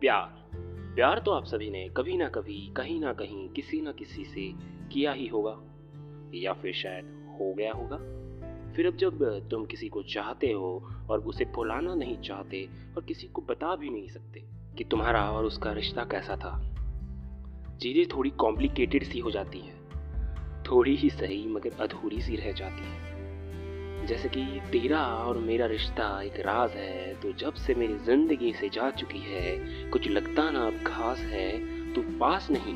प्यार। प्यार तो आप सभी ने कभी ना कभी, कहीं ना कहीं, किसी ना किसी से किया ही होगा। या फिर शायद हो गया होगा। फिर अब जब तुम किसी को चाहते हो और उसे भुलाना नहीं चाहते और किसी को बता भी नहीं सकते कि तुम्हारा और उसका रिश्ता कैसा था, चीज़ें थोड़ी कॉम्प्लिकेटेड सी हो जाती हैं। थोड़ी ही सही मगर अधूरी सी रह जाती हैं। जैसे कि तेरा और मेरा रिश्ता एक राज है तो जब से मेरी ज़िंदगी से जा चुकी है, कुछ लगता ना अब खास है, तू पास नहीं।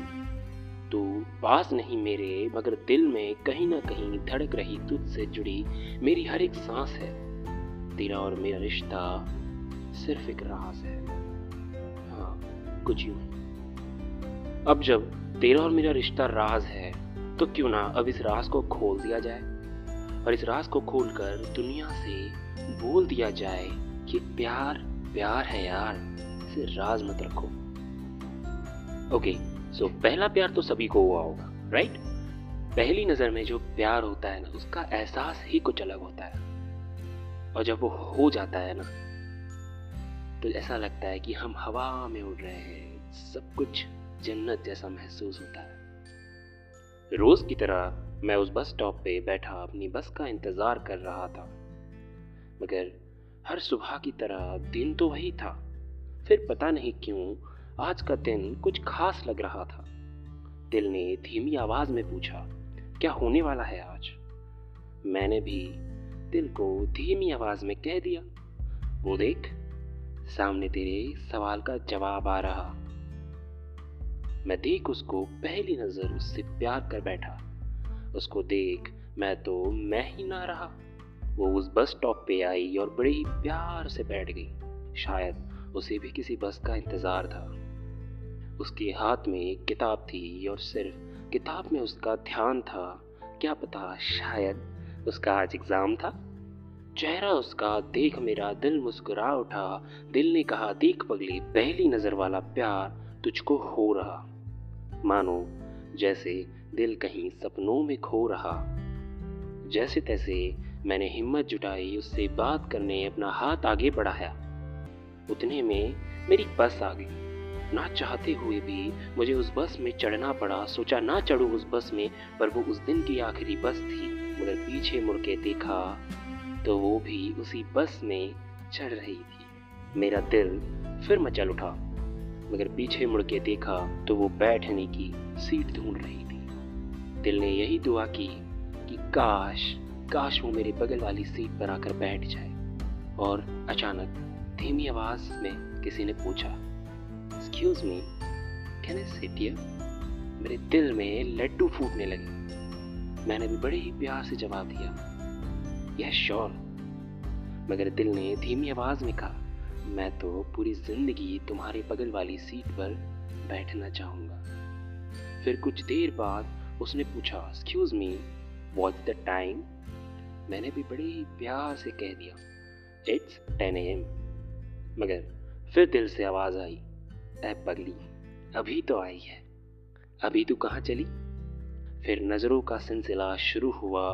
तू पास नहीं मेरे, मगर दिल में कहीं ना कहीं धड़क रही तुझसे जुड़ी मेरी हर एक सांस है। तेरा और मेरा रिश्ता सिर्फ़ एक राज है। हाँ कुछ यूँ। अब जब तेरा और मेरा रिश्ता राज है तो क्यों ना अब इस राज को खोल दिया जाए? और इस राज को खोलकर दुनिया से बोल दिया जाए कि प्यार प्यार है यार, इसे राज मत रखो। ओके सो पहला प्यार तो सभी को हुआ होगा राइट पहली नज़र में जो प्यार होता है ना, उसका एहसास ही कुछ अलग होता है। और जब वो हो जाता है ना तो ऐसा लगता है कि हम हवा में उड़ रहे हैं, सब कुछ जन्नत जैसा महसूस होता है। रोज की तरह मैं उस बस स्टॉप पे बैठा अपनी बस का इंतज़ार कर रहा था। मगर हर सुबह की तरह दिन तो वही था। फिर पता नहीं क्यों, आज का दिन कुछ खास लग रहा था। दिल ने धीमी आवाज़ में पूछा, क्या होने वाला है आज? मैंने भी दिल को धीमी आवाज़ में कह दिया। वो देख, सामने तेरे सवाल का जवाब आ रहा। मैं देख उसको पहली नज़र उससे प्यार कर बैठा। उसको देख मैं तो मैं ही ना रहा। वो उस बस स्टॉप पे आई और बड़े ही प्यार से बैठ गई। शायद उसे भी किसी बस का इंतज़ार था। उसके हाथ में एक किताब थी और सिर्फ़ किताब में उसका ध्यान था। क्या पता शायद उसका आज एग्ज़ाम था? चेहरा उसका देख मेरा दिल मुस्कुरा उठा। दिल ने कहा, देख पगली, पहली नज़र वाला प्यार तुझको हो रहा। मानो जैसे दिल कहीं सपनों में खो रहा। जैसे तैसे मैंने हिम्मत जुटाई, उससे बात करने अपना हाथ आगे बढ़ाया। उतने में मेरी बस आ गई। ना चाहते हुए भी मुझे उस बस में चढ़ना पड़ा। सोचा ना चढ़ूं उस बस में, पर वो उस दिन की आखिरी बस थी। मगर पीछे मुड़ के देखा तो वो भी उसी बस में चढ़ रही थी। मेरा दिल फिर मचल उठा। मगर पीछे मुड़ के देखा तो वो बैठने की सीट ढूंढ रही थी। दिल ने यही दुआ की कि काश काश वो मेरे बगल वाली सीट पर आकर बैठ जाए। और अचानक धीमी आवाज़ में किसी ने पूछा excuse me can I sit मेरे दिल में लड्डू फूटने लगे। मैंने भी बड़े ही प्यार से जवाब दिया यह श्योर मगर दिल ने धीमी आवाज़ में कहा मैं तो पूरी ज़िंदगी तुम्हारे बगल वाली सीट पर बैठना चाहूँगा। फिर कुछ देर बाद उसने पूछा excuse me what the time मैंने भी बड़े ही प्यार से कह दिया इट्स टेन एम मगर फिर दिल से आवाज़ आई, ऐ पगली, अभी तो आई है। अभी तू कहाँ चली? फिर नज़रों का सिलसिला शुरू हुआ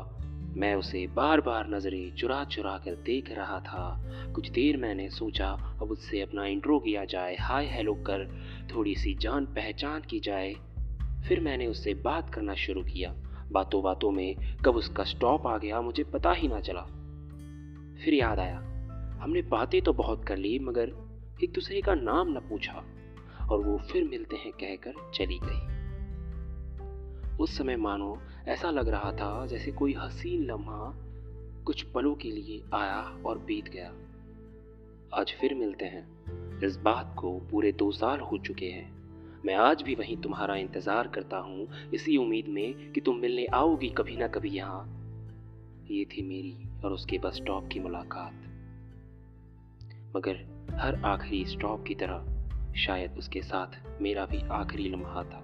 मैं उसे बार बार नज़रें चुरा चुरा कर देख रहा था। कुछ देर मैंने सोचा, अब उससे अपना इंट्रो किया जाए, हाय हेलो कर थोड़ी सी जान पहचान की जाए। फिर मैंने उससे बात करना शुरू किया। बातों बातों में कब उसका स्टॉप आ गया, मुझे पता ही ना चला। फिर याद आया, हमने बातें तो बहुत कर ली, मगर एक दूसरे का नाम न पूछा, और वो फिर मिलते हैं कहकर चली गई। उस समय मानो ऐसा लग रहा था जैसे कोई हसीन लम्हा कुछ पलों के लिए आया और बीत गया। आज फिर मिलते हैं। इस बात को पूरे दो साल हो चुके हैं। मैं आज भी वहीं तुम्हारा इंतज़ार करता हूँ, इसी उम्मीद में कि तुम मिलने आओगी कभी ना कभी यहाँ। ये थी मेरी और उसके बस स्टॉप की मुलाकात। मगर हर आखिरी स्टॉप की तरह, शायद उसके साथ मेरा भी आखिरी लम्हा था,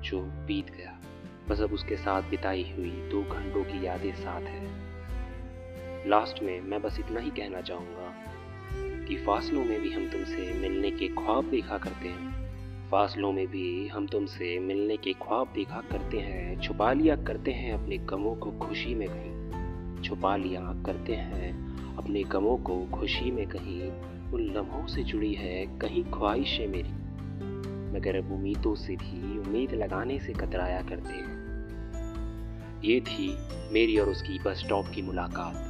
जो बीत गया। बस अब उसके साथ बिताई हुई दो घंटों की यादें साथ है। लास्ट में मैं बस इतना ही कहना चाहूँगा कि फासलों में भी हम तुमसे मिलने के ख्वाब देखा करते हैं। फासलों में भी हम तुमसे मिलने के ख्वाब देखा करते हैं, छुपा लिया करते हैं अपने गमों को खुशी में कहीं। छुपा लिया करते हैं अपने गमों को खुशी में कहीं। उन लम्हों से जुड़ी है कहीं ख्वाहिशें मेरी। मगर अब उम्मीदों से भी उम्मीद लगाने से कतराया करते हैं। ये थी मेरी और उसकी बस स्टॉप की मुलाकात।